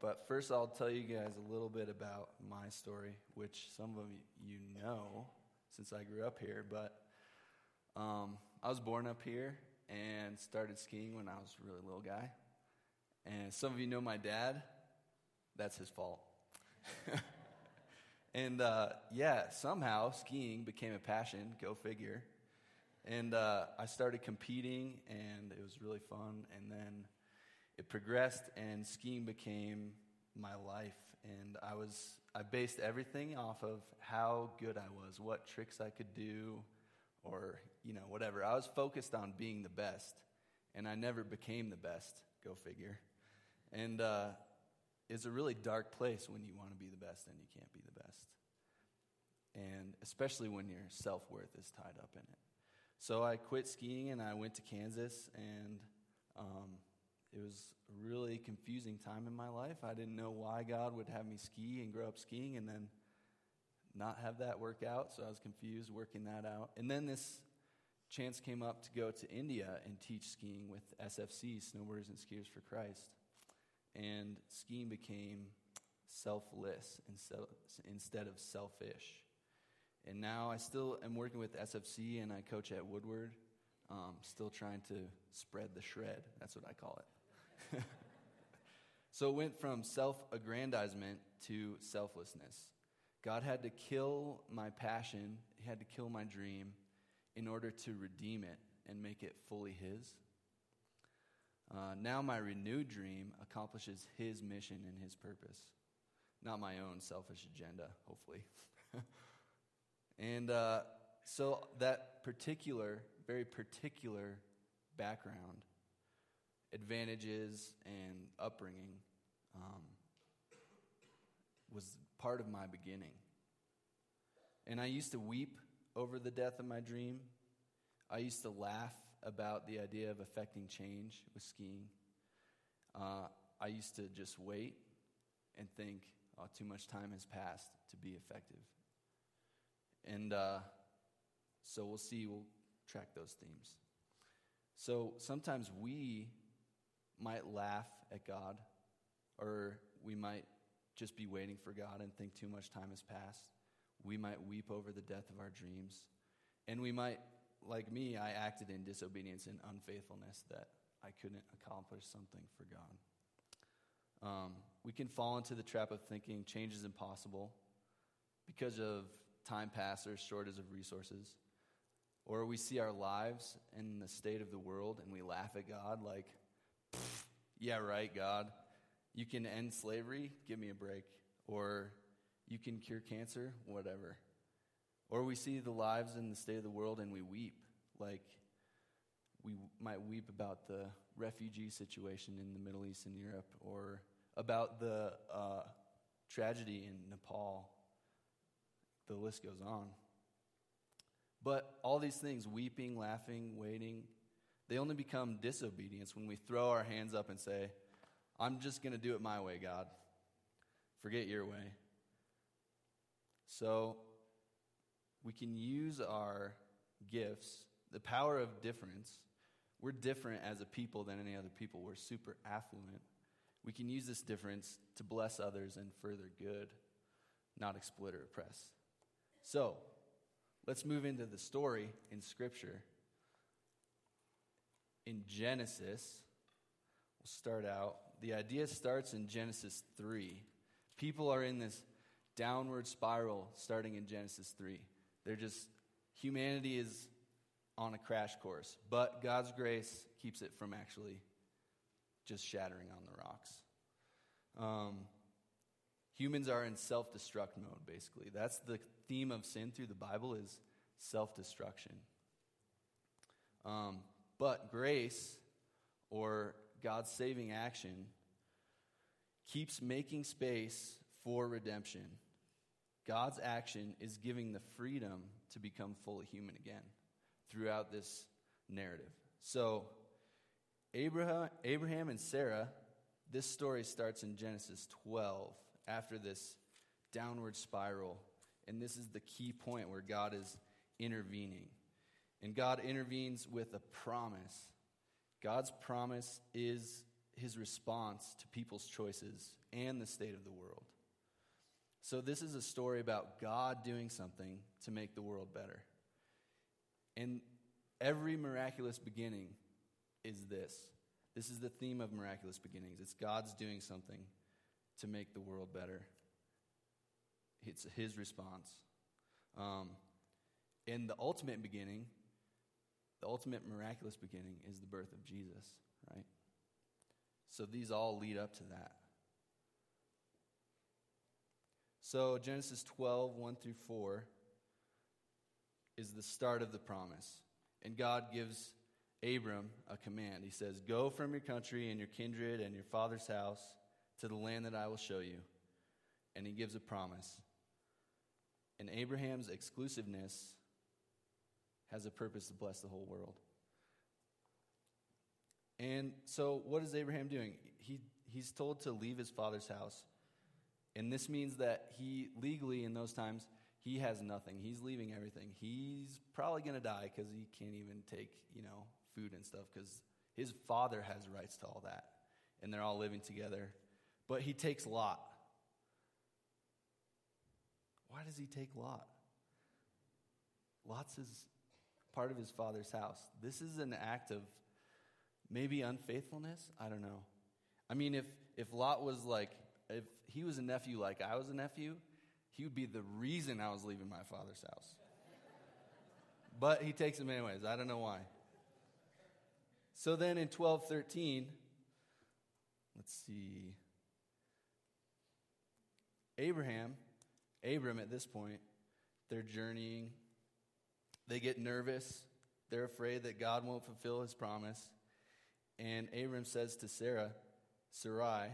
but first I'll tell you guys a little bit about my story, which some of you know since I grew up here. But um, I was born up here and started skiing when I was a really little guy. And some of you know my dad. That's his fault. and uh, yeah, somehow skiing became a passion. Go figure. And uh, I started competing, and it was really fun. And then it progressed, and skiing became my life. And I was I based everything off of how good I was, what tricks I could do, or you know whatever. I was focused on being the best, and I never became the best. Go figure. And uh, it's a really dark place when you want to be the best and you can't be the best. And especially when your self worth is tied up in it. So I quit skiing and I went to Kansas, and um, it was a really confusing time in my life. I didn't know why God would have me ski and grow up skiing and then not have that work out. So I was confused working that out. And then this chance came up to go to India and teach skiing with SFC, Snowboarders and Skiers for Christ. And skiing became selfless instead of selfish. And now I still am working with SFC and I coach at Woodward. Um, still trying to spread the shred. That's what I call it. so it went from self aggrandizement to selflessness. God had to kill my passion, He had to kill my dream in order to redeem it and make it fully His. Uh, now my renewed dream accomplishes His mission and His purpose, not my own selfish agenda, hopefully. And uh, so that particular, very particular background, advantages, and upbringing um, was part of my beginning. And I used to weep over the death of my dream. I used to laugh about the idea of affecting change with skiing. Uh, I used to just wait and think, oh, too much time has passed to be effective. And uh, so we'll see, we'll track those themes. So sometimes we might laugh at God, or we might just be waiting for God and think too much time has passed. We might weep over the death of our dreams. And we might, like me, I acted in disobedience and unfaithfulness that I couldn't accomplish something for God. Um, we can fall into the trap of thinking change is impossible because of time pass or shortage of resources. Or we see our lives and the state of the world and we laugh at God like, yeah, right, God. You can end slavery, give me a break. Or you can cure cancer, whatever. Or we see the lives and the state of the world and we weep like we might weep about the refugee situation in the Middle East and Europe or about the uh, tragedy in Nepal the list goes on. But all these things, weeping, laughing, waiting, they only become disobedience when we throw our hands up and say, I'm just going to do it my way, God. Forget your way. So we can use our gifts, the power of difference. We're different as a people than any other people. We're super affluent. We can use this difference to bless others and further good, not exploit or oppress. So, let's move into the story in Scripture. In Genesis, we'll start out. The idea starts in Genesis 3. People are in this downward spiral starting in Genesis 3. They're just, humanity is on a crash course, but God's grace keeps it from actually just shattering on the rocks. Um, humans are in self-destruct mode basically that's the theme of sin through the bible is self-destruction um, but grace or god's saving action keeps making space for redemption god's action is giving the freedom to become fully human again throughout this narrative so abraham, abraham and sarah this story starts in genesis 12 after this downward spiral. And this is the key point where God is intervening. And God intervenes with a promise. God's promise is his response to people's choices and the state of the world. So, this is a story about God doing something to make the world better. And every miraculous beginning is this. This is the theme of miraculous beginnings. It's God's doing something to make the world better. It's his response. Um, and the ultimate beginning, the ultimate miraculous beginning, is the birth of Jesus, right? So these all lead up to that. So Genesis 12, 1 through 4 is the start of the promise. And God gives Abram a command. He says, Go from your country and your kindred and your father's house to the land that I will show you. And he gives a promise. And Abraham's exclusiveness has a purpose to bless the whole world. And so, what is Abraham doing? He, he's told to leave his father's house. And this means that he, legally, in those times, he has nothing. He's leaving everything. He's probably going to die because he can't even take, you know, food and stuff because his father has rights to all that. And they're all living together. But he takes Lot. Why does he take Lot? Lot's his, part of his father's house. This is an act of maybe unfaithfulness. I don't know. I mean, if, if Lot was like, if he was a nephew like I was a nephew, he would be the reason I was leaving my father's house. but he takes him anyways. I don't know why. So then in 1213, let's see. Abraham, Abram at this point, they're journeying. They get nervous. They're afraid that God won't fulfill his promise. And Abram says to Sarah, Sarai,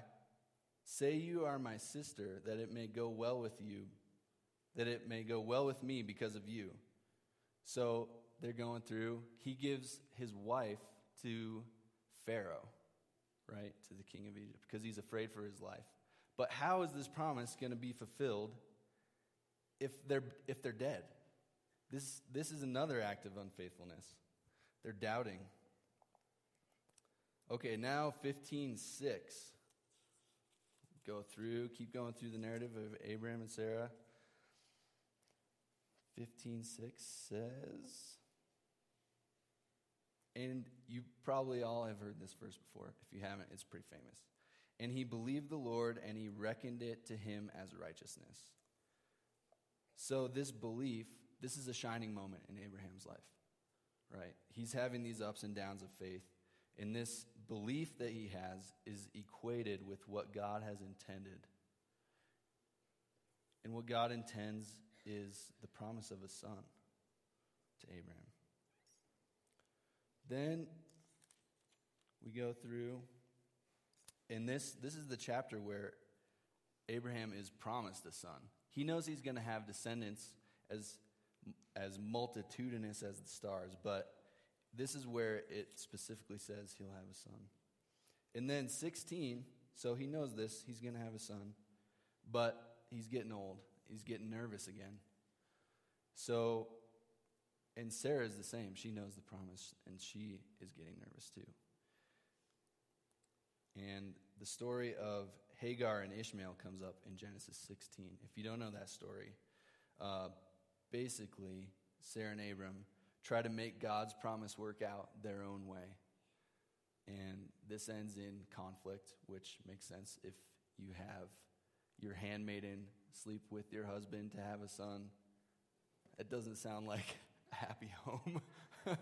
say you are my sister, that it may go well with you, that it may go well with me because of you. So they're going through. He gives his wife to Pharaoh, right, to the king of Egypt, because he's afraid for his life. But how is this promise going to be fulfilled if they're, if they're dead? This, this is another act of unfaithfulness. They're doubting. Okay, now 15:6. Go through, keep going through the narrative of Abraham and Sarah. 15:6 says and you probably all have heard this verse before. If you haven't, it's pretty famous. And he believed the Lord, and he reckoned it to him as righteousness. So, this belief, this is a shining moment in Abraham's life, right? He's having these ups and downs of faith. And this belief that he has is equated with what God has intended. And what God intends is the promise of a son to Abraham. Then we go through, and this, this is the chapter where Abraham is promised a son. He knows he's going to have descendants as, as multitudinous as the stars, but this is where it specifically says he'll have a son. And then 16, so he knows this, he's going to have a son, but he's getting old. He's getting nervous again. So and Sarah is the same. She knows the promise, and she is getting nervous too. And the story of Hagar and Ishmael comes up in Genesis 16. If you don't know that story, uh, basically, Sarah and Abram try to make God's promise work out their own way. And this ends in conflict, which makes sense if you have your handmaiden sleep with your husband to have a son. It doesn't sound like a happy home.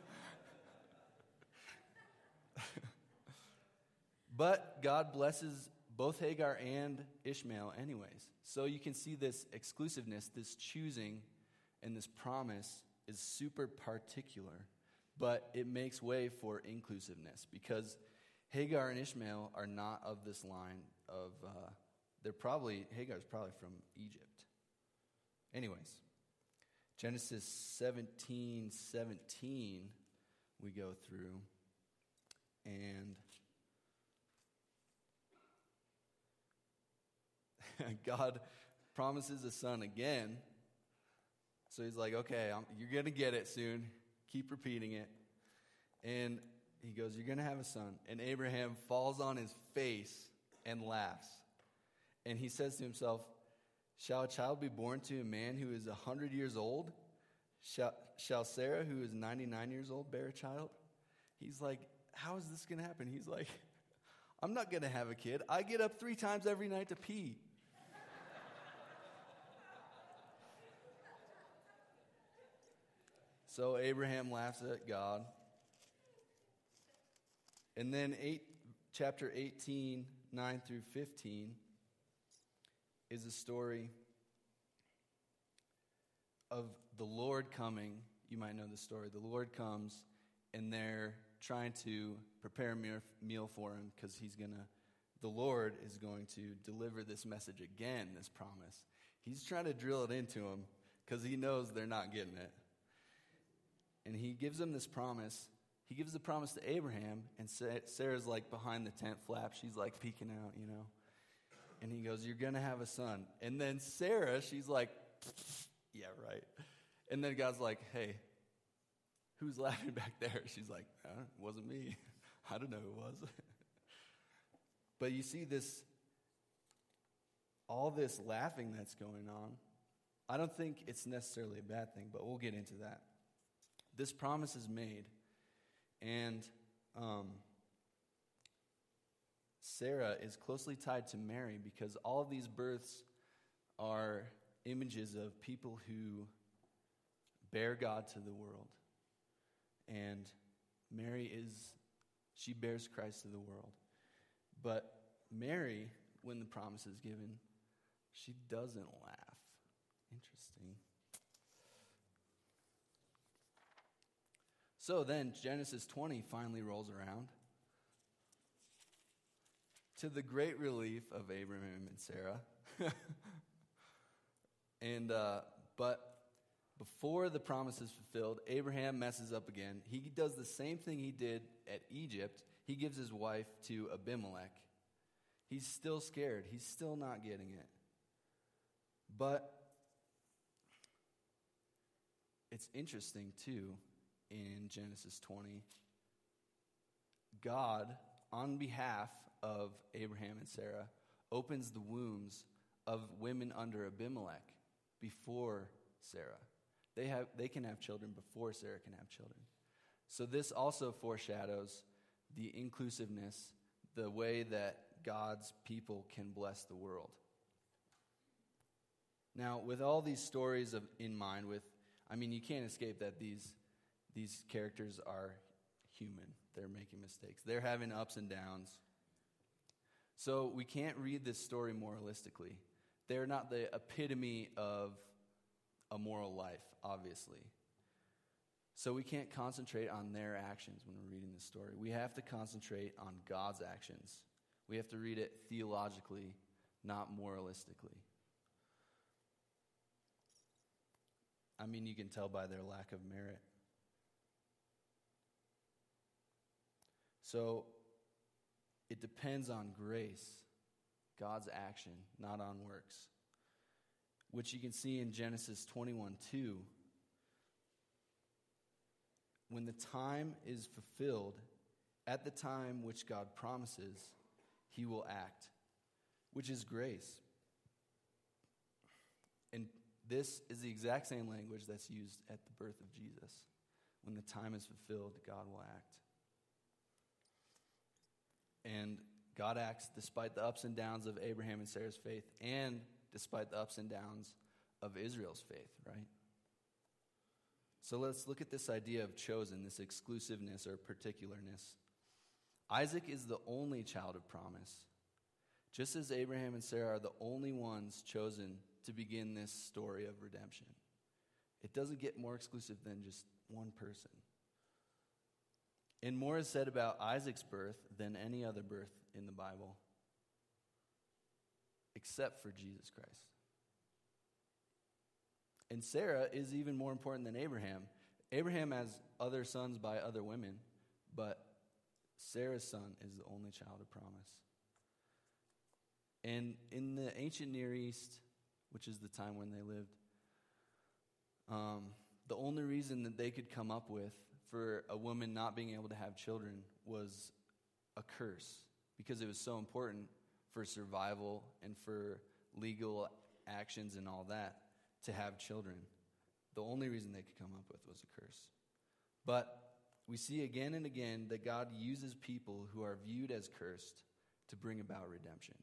but God blesses both Hagar and Ishmael, anyways. So you can see this exclusiveness, this choosing, and this promise is super particular, but it makes way for inclusiveness because Hagar and Ishmael are not of this line of, uh, they're probably, Hagar's probably from Egypt. Anyways, Genesis 17 17, we go through, and God promises a son again. So he's like, okay, I'm, you're going to get it soon. Keep repeating it. And he goes, You're going to have a son. And Abraham falls on his face and laughs. And he says to himself, Shall a child be born to a man who is a 100 years old? Shall, shall Sarah, who is 99 years old, bear a child? He's like, How is this going to happen? He's like, I'm not going to have a kid. I get up three times every night to pee. So Abraham laughs at God. And then eight, chapter 18, 9 through 15, is a story of the Lord coming. You might know the story. The Lord comes, and they're trying to prepare a meal for him because he's going to, the Lord is going to deliver this message again, this promise. He's trying to drill it into them because he knows they're not getting it. And he gives them this promise. He gives the promise to Abraham, and Sarah's like behind the tent flap. She's like peeking out, you know. And he goes, You're going to have a son. And then Sarah, she's like, Yeah, right. And then God's like, Hey, who's laughing back there? She's like, It wasn't me. I don't know who it was. but you see this, all this laughing that's going on. I don't think it's necessarily a bad thing, but we'll get into that. This promise is made, and um, Sarah is closely tied to Mary because all of these births are images of people who bear God to the world. And Mary is, she bears Christ to the world. But Mary, when the promise is given, she doesn't laugh. Interesting. So then, Genesis 20 finally rolls around to the great relief of Abraham and Sarah. and, uh, but before the promise is fulfilled, Abraham messes up again. He does the same thing he did at Egypt. He gives his wife to Abimelech. He's still scared, he's still not getting it. But it's interesting, too, in Genesis 20. God, on behalf of Abraham and Sarah, opens the wombs of women under Abimelech before Sarah. They, have, they can have children before Sarah can have children. So, this also foreshadows the inclusiveness, the way that God's people can bless the world. Now, with all these stories of, in mind, with I mean, you can't escape that these these characters are human. They're making mistakes. They're having ups and downs. So we can't read this story moralistically. They're not the epitome of a moral life, obviously. So we can't concentrate on their actions when we're reading this story. We have to concentrate on God's actions. We have to read it theologically, not moralistically. I mean, you can tell by their lack of merit. So it depends on grace, God's action, not on works which you can see in Genesis 21 2. When the time is fulfilled, at the time which God promises, he will act, which is grace. And this is the exact same language that's used at the birth of Jesus. When the time is fulfilled, God will act. And God acts despite the ups and downs of Abraham and Sarah's faith and despite the ups and downs of Israel's faith, right? So let's look at this idea of chosen, this exclusiveness or particularness. Isaac is the only child of promise, just as Abraham and Sarah are the only ones chosen to begin this story of redemption. It doesn't get more exclusive than just one person. And more is said about Isaac's birth than any other birth in the Bible except for Jesus Christ. And Sarah is even more important than Abraham. Abraham has other sons by other women, but Sarah's son is the only child of promise. And in the ancient Near East, which is the time when they lived, um, the only reason that they could come up with for a woman not being able to have children was a curse because it was so important for survival and for legal actions and all that to have children. The only reason they could come up with was a curse. But we see again and again that God uses people who are viewed as cursed to bring about redemption.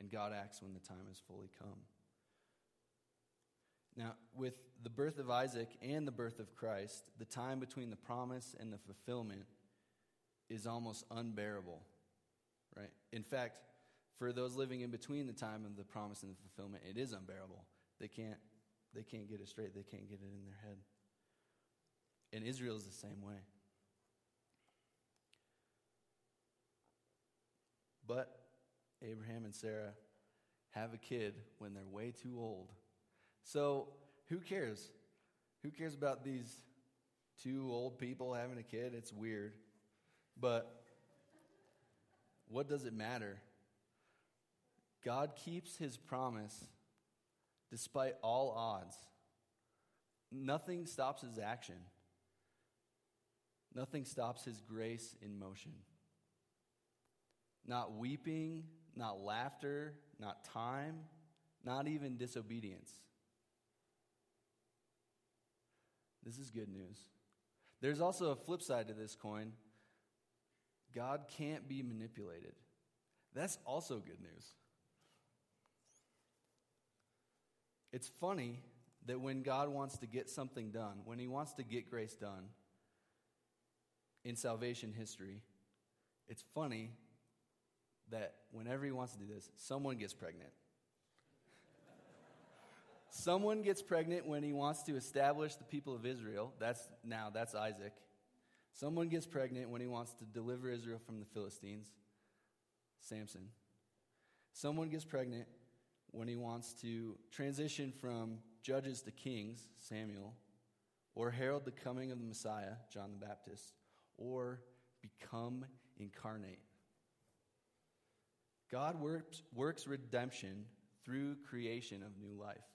And God acts when the time has fully come. Now, with the birth of Isaac and the birth of Christ, the time between the promise and the fulfillment is almost unbearable, right? In fact, for those living in between the time of the promise and the fulfillment, it is unbearable. They can't, they can't get it straight, they can't get it in their head. And Israel is the same way. But Abraham and Sarah have a kid when they're way too old. So, who cares? Who cares about these two old people having a kid? It's weird. But what does it matter? God keeps his promise despite all odds. Nothing stops his action. Nothing stops his grace in motion. Not weeping, not laughter, not time, not even disobedience. This is good news. There's also a flip side to this coin God can't be manipulated. That's also good news. It's funny that when God wants to get something done, when He wants to get grace done in salvation history, it's funny that whenever He wants to do this, someone gets pregnant. Someone gets pregnant when He wants to establish the people of Israel. That's now, that's Isaac. Someone gets pregnant when he wants to deliver Israel from the Philistines, Samson. Someone gets pregnant when he wants to transition from judges to kings, Samuel, or herald the coming of the Messiah, John the Baptist, or become incarnate. God works, works redemption through creation of new life,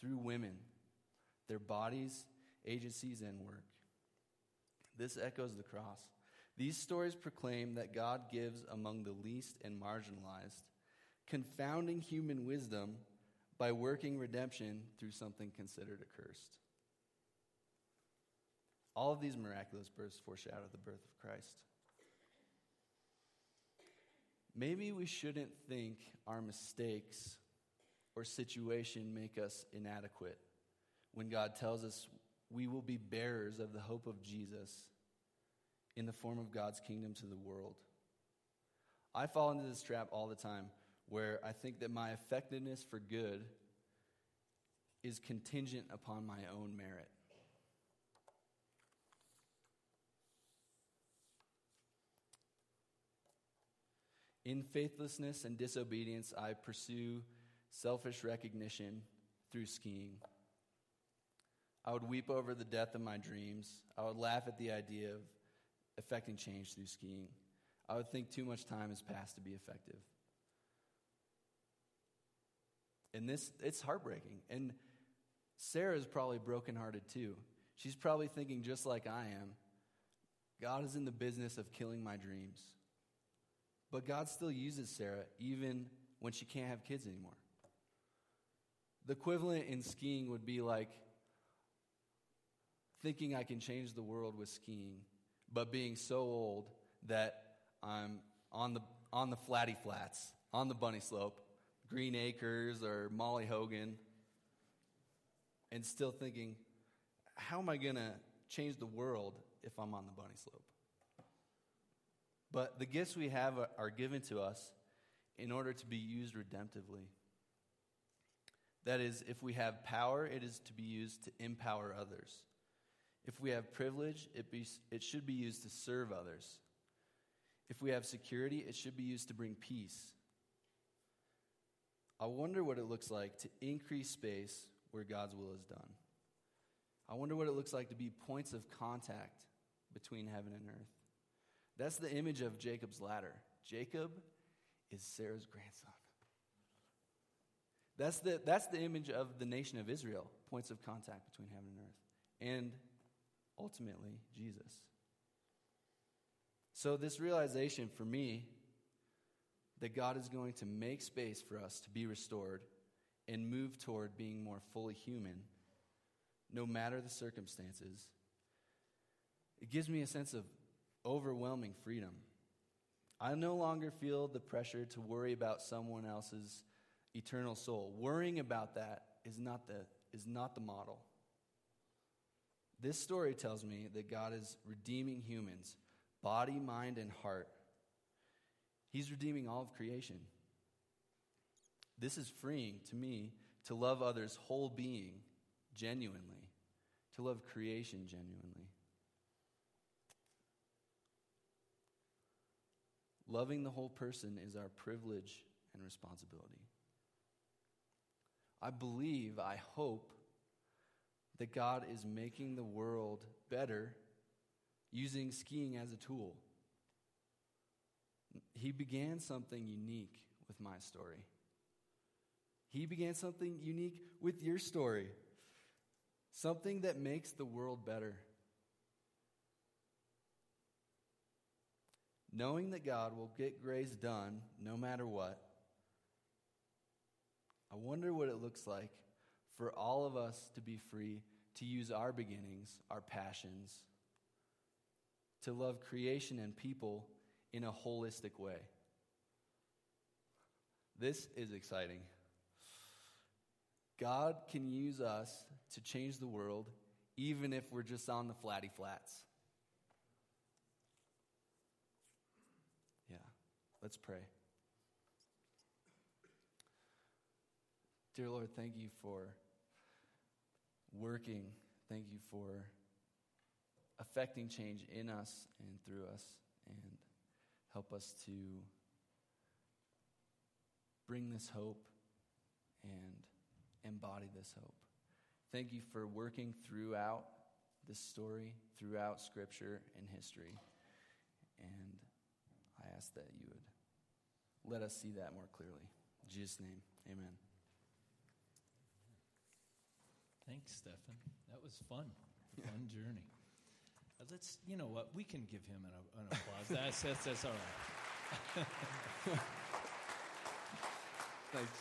through women, their bodies agencies, and work. This echoes the cross. These stories proclaim that God gives among the least and marginalized, confounding human wisdom by working redemption through something considered accursed. All of these miraculous births foreshadow the birth of Christ. Maybe we shouldn't think our mistakes or situation make us inadequate when God tells us we will be bearers of the hope of Jesus in the form of God's kingdom to the world. I fall into this trap all the time where I think that my effectiveness for good is contingent upon my own merit. In faithlessness and disobedience, I pursue selfish recognition through skiing. I would weep over the death of my dreams. I would laugh at the idea of effecting change through skiing. I would think too much time has passed to be effective. And this, it's heartbreaking. And Sarah is probably brokenhearted too. She's probably thinking, just like I am, God is in the business of killing my dreams. But God still uses Sarah even when she can't have kids anymore. The equivalent in skiing would be like thinking I can change the world with skiing, but being so old that I'm on the, on the flatty flats, on the bunny slope, Green Acres or Molly Hogan, and still thinking, how am I going to change the world if I'm on the bunny slope? But the gifts we have are given to us in order to be used redemptively. That is, if we have power, it is to be used to empower others. If we have privilege, it, be, it should be used to serve others. If we have security, it should be used to bring peace. I wonder what it looks like to increase space where God's will is done. I wonder what it looks like to be points of contact between heaven and earth. That's the image of Jacob's ladder. Jacob is Sarah's grandson. That's the, that's the image of the nation of Israel, points of contact between heaven and earth, and ultimately Jesus. So, this realization for me that God is going to make space for us to be restored and move toward being more fully human, no matter the circumstances, it gives me a sense of overwhelming freedom. I no longer feel the pressure to worry about someone else's eternal soul. Worrying about that is not the, is not the model. This story tells me that God is redeeming humans, body, mind, and heart. He's redeeming all of creation. This is freeing to me to love others' whole being genuinely, to love creation genuinely. Loving the whole person is our privilege and responsibility. I believe, I hope, that God is making the world better using skiing as a tool. He began something unique with my story. He began something unique with your story. Something that makes the world better. Knowing that God will get grace done no matter what, I wonder what it looks like for all of us to be free to use our beginnings, our passions, to love creation and people in a holistic way. This is exciting. God can use us to change the world even if we're just on the flatty flats. Yeah, let's pray. Dear Lord, thank you for working. Thank you for affecting change in us and through us. And help us to bring this hope and embody this hope. Thank you for working throughout this story, throughout Scripture and history. And I ask that you would let us see that more clearly. In Jesus' name, amen. Thanks, Stefan. That was fun. Fun journey. Uh, let's, you know what? We can give him an, an applause. That's, that's, that's all right. Thanks.